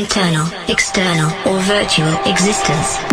internal, external, or virtual existence.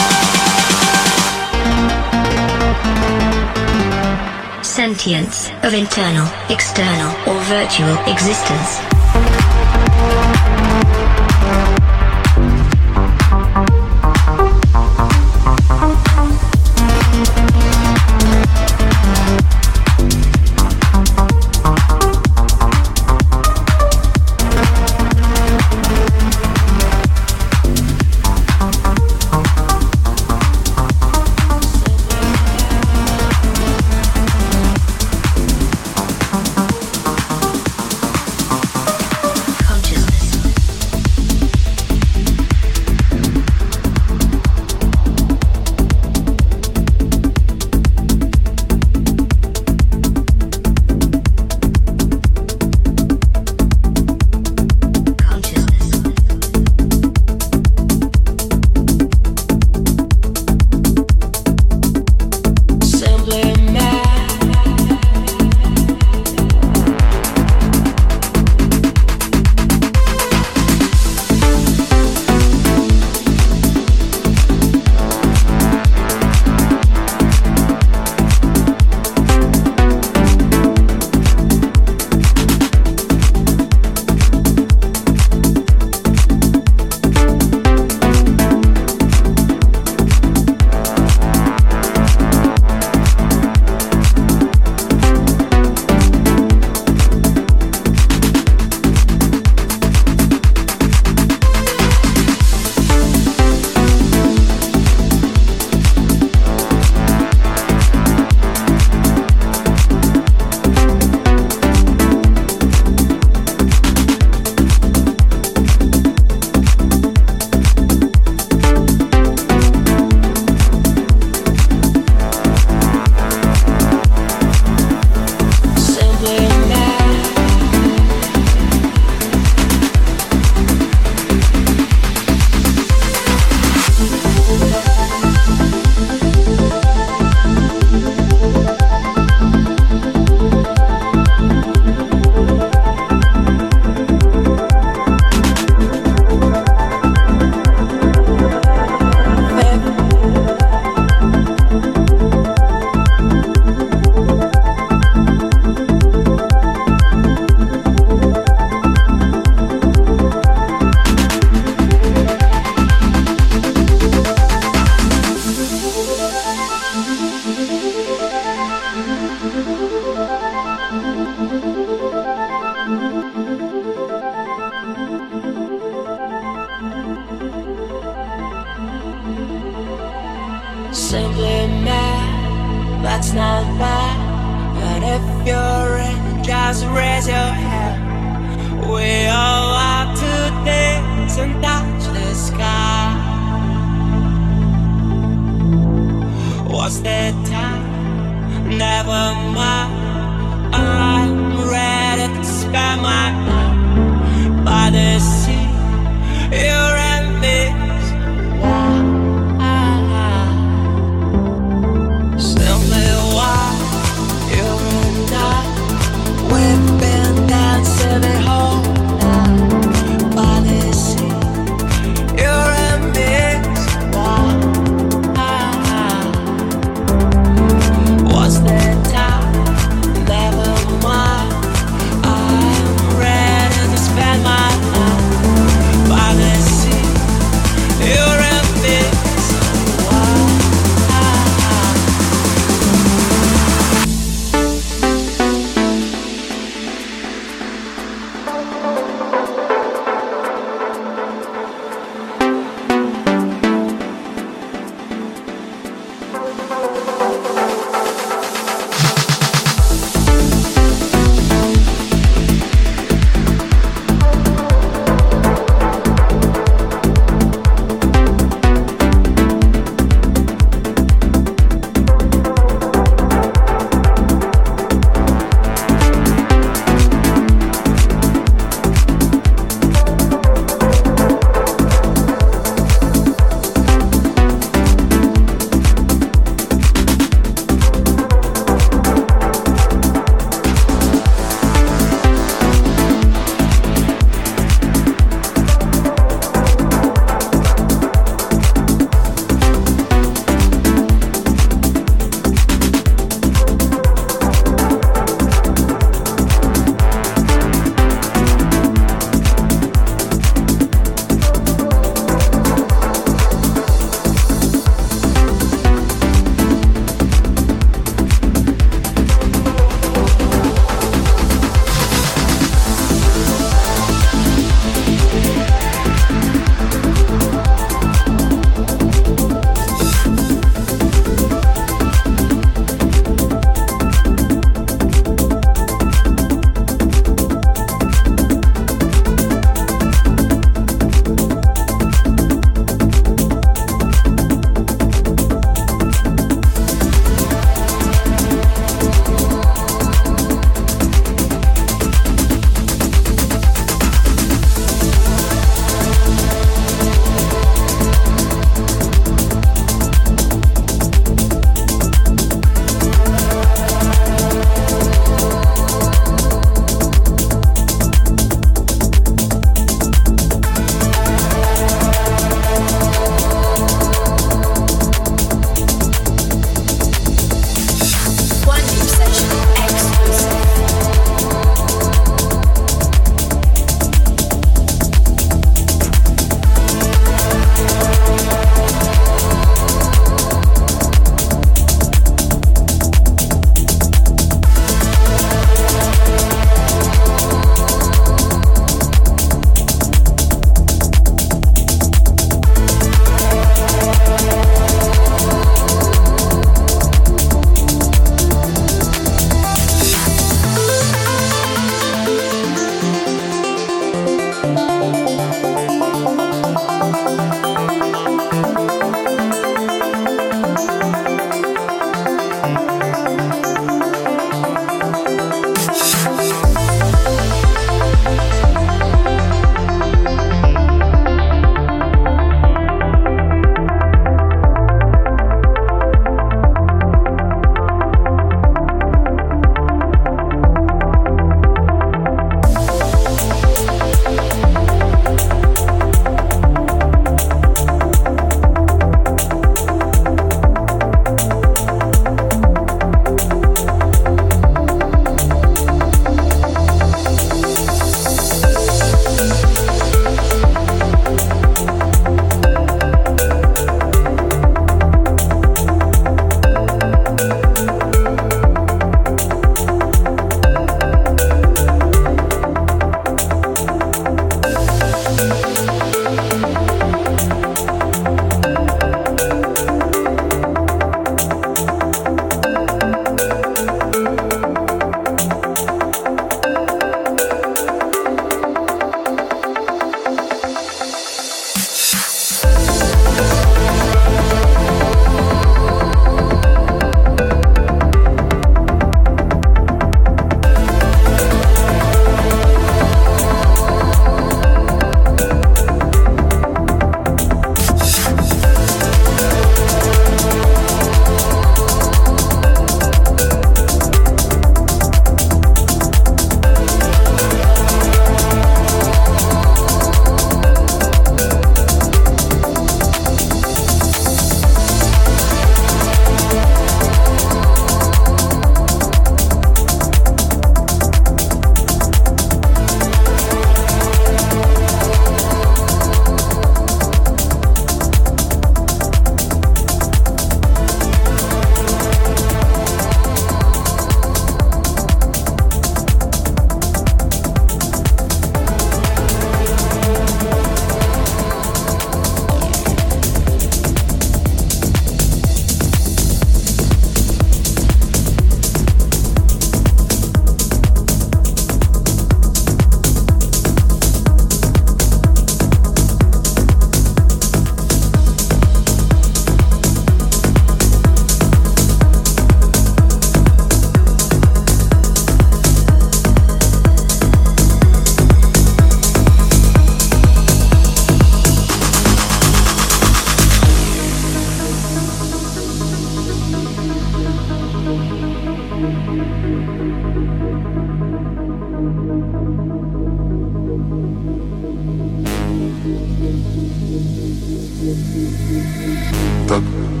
Stadt.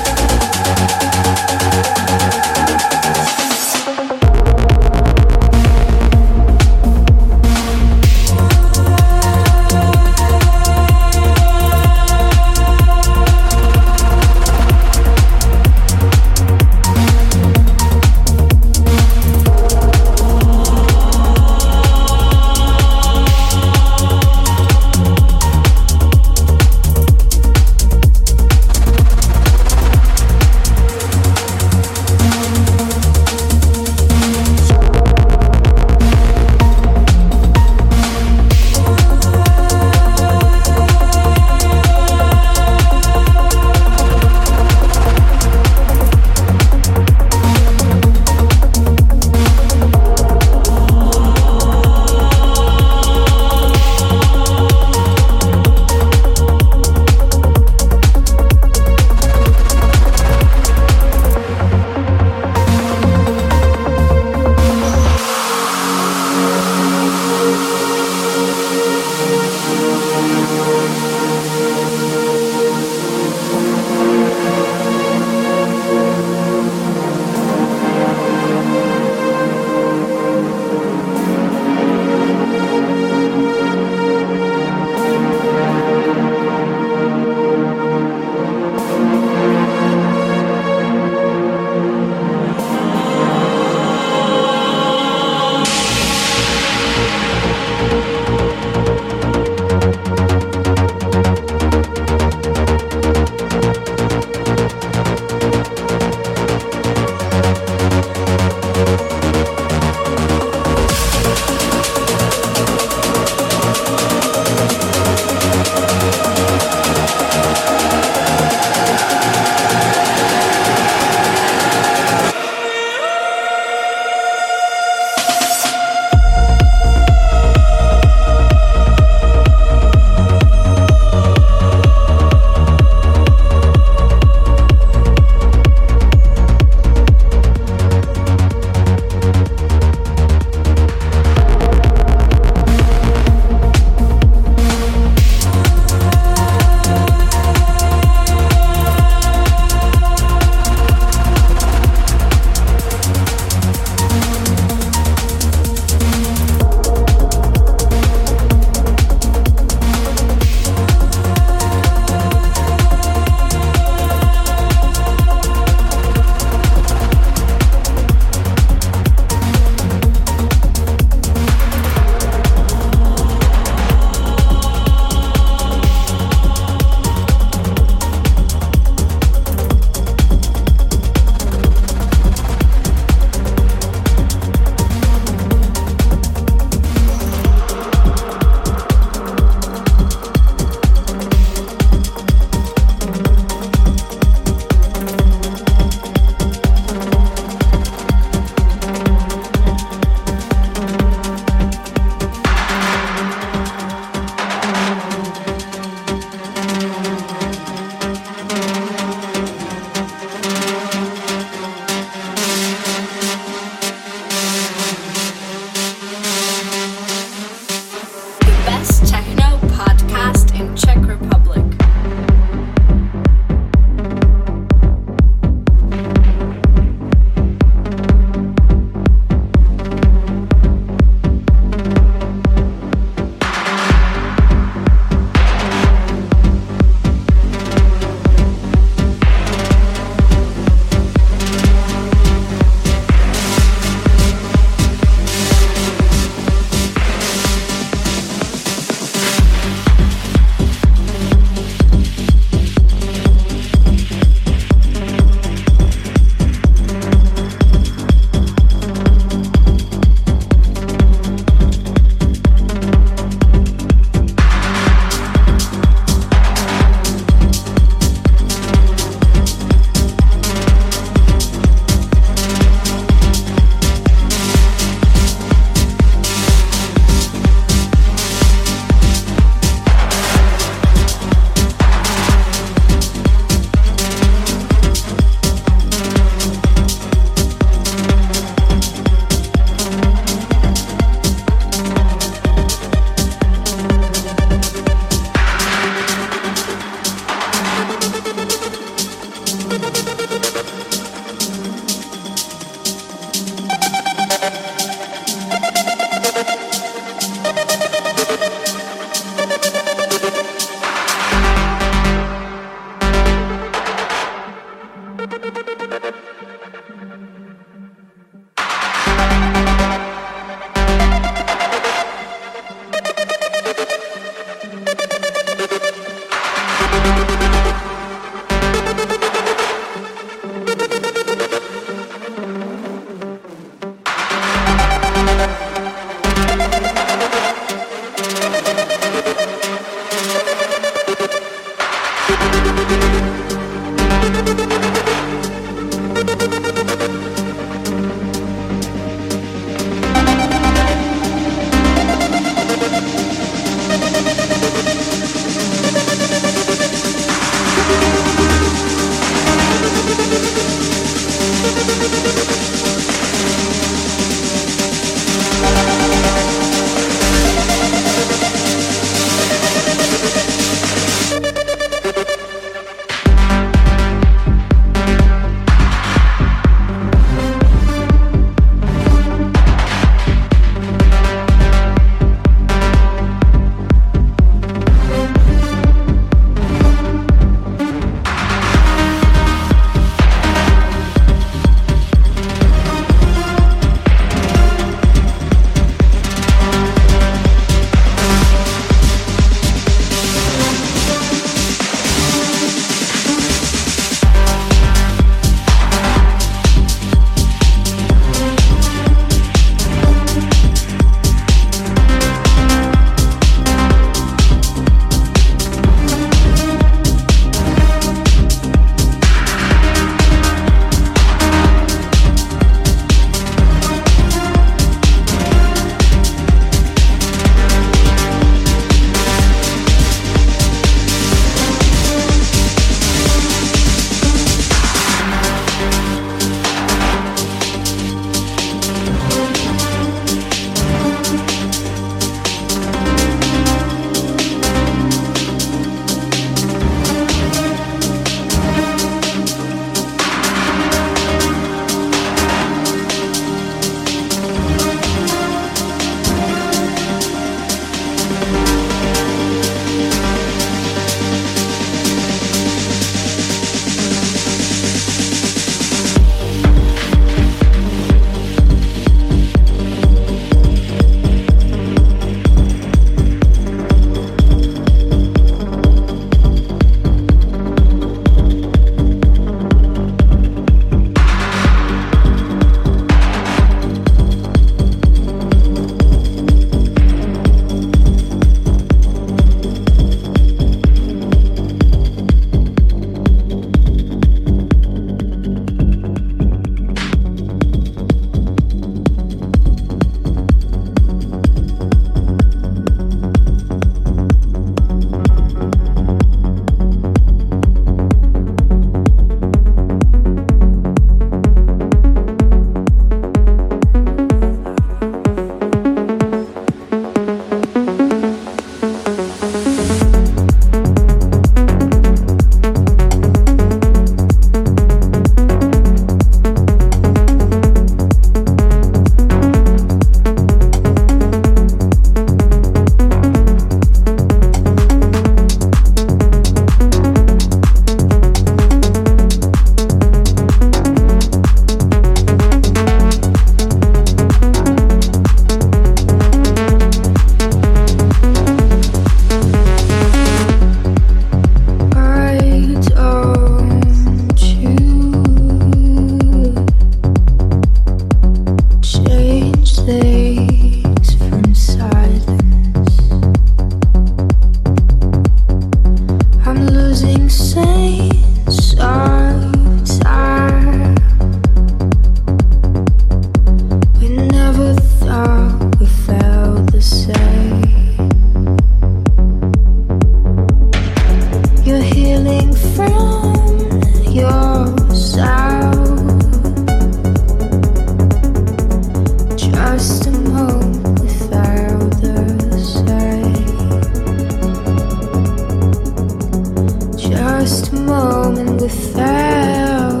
Fell,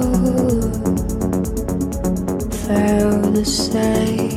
fell the same.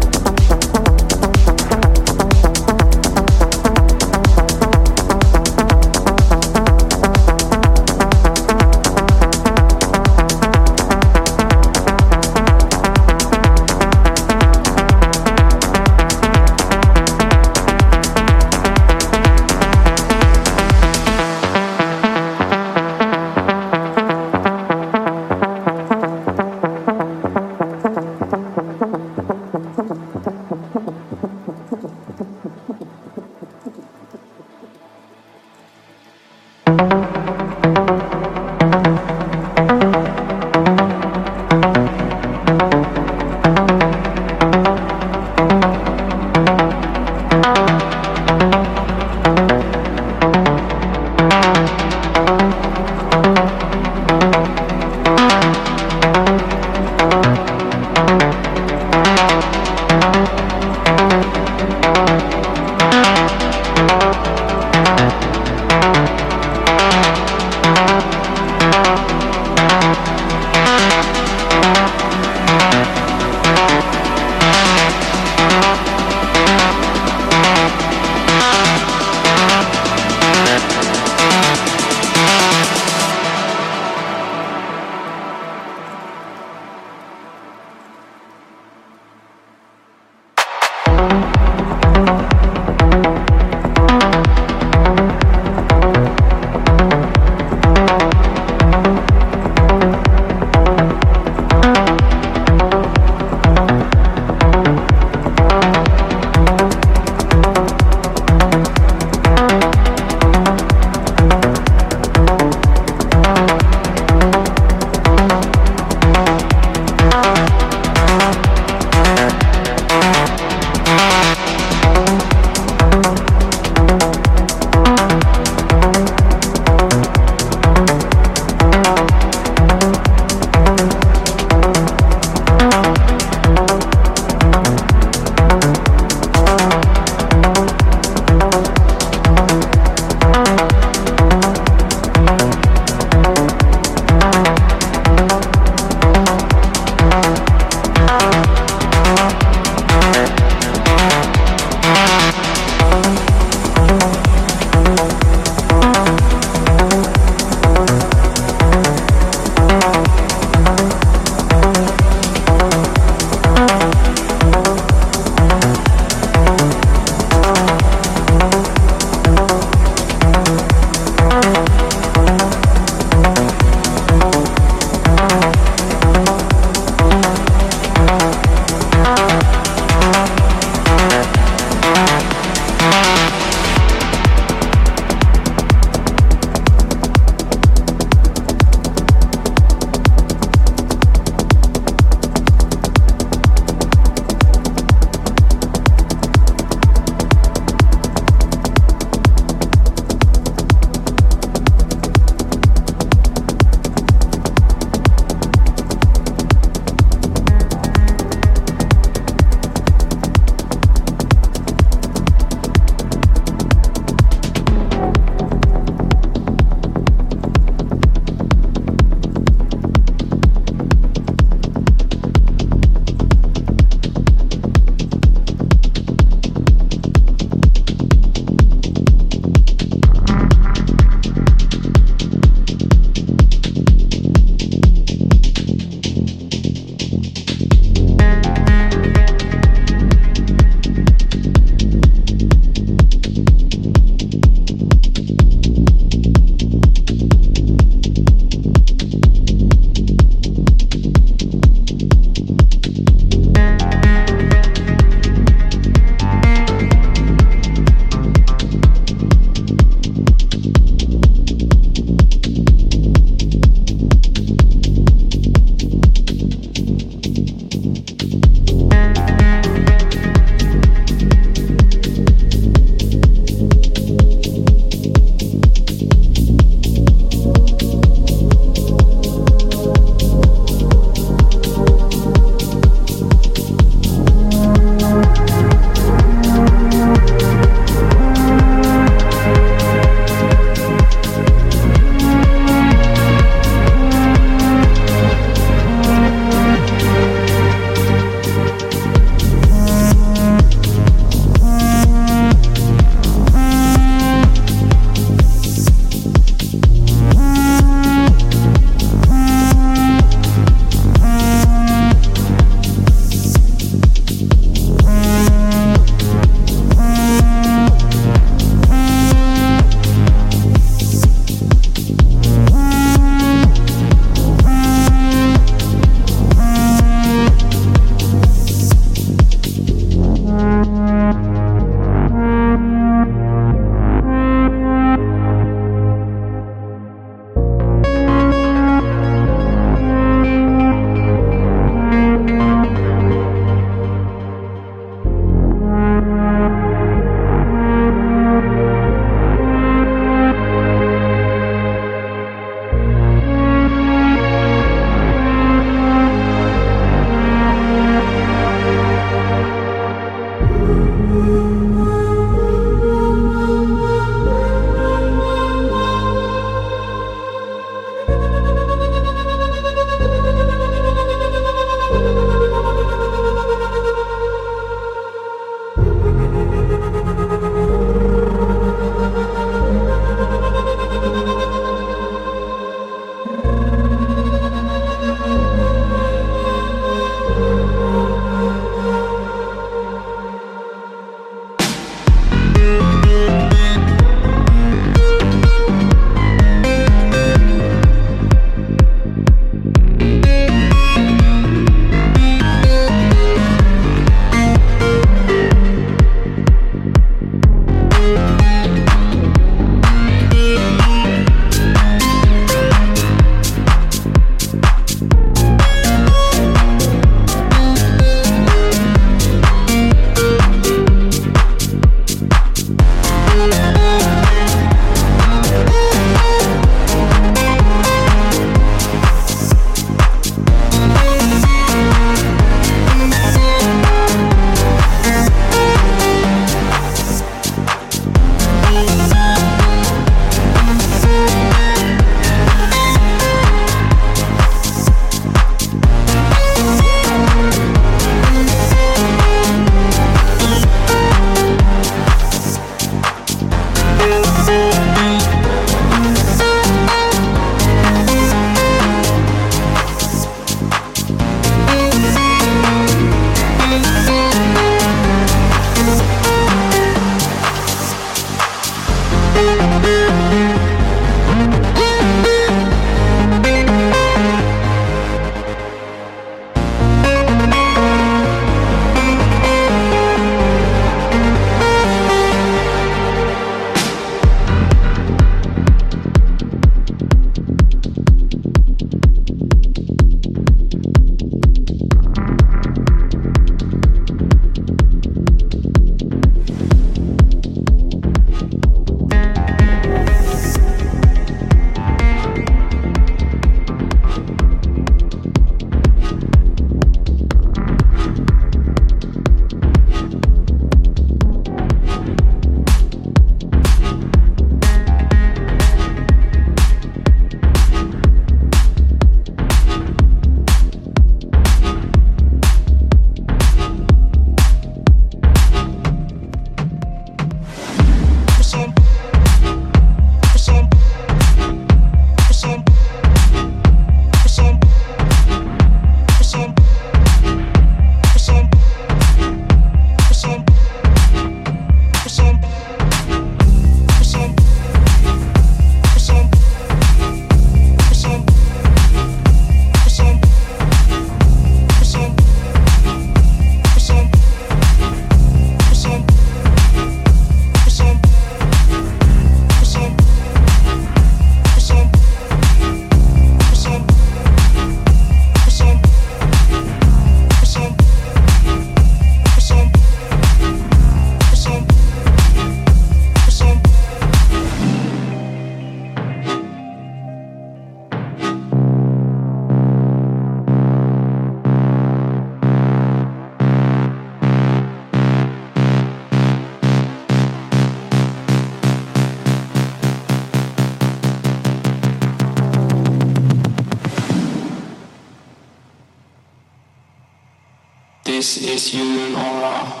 is, is human aura.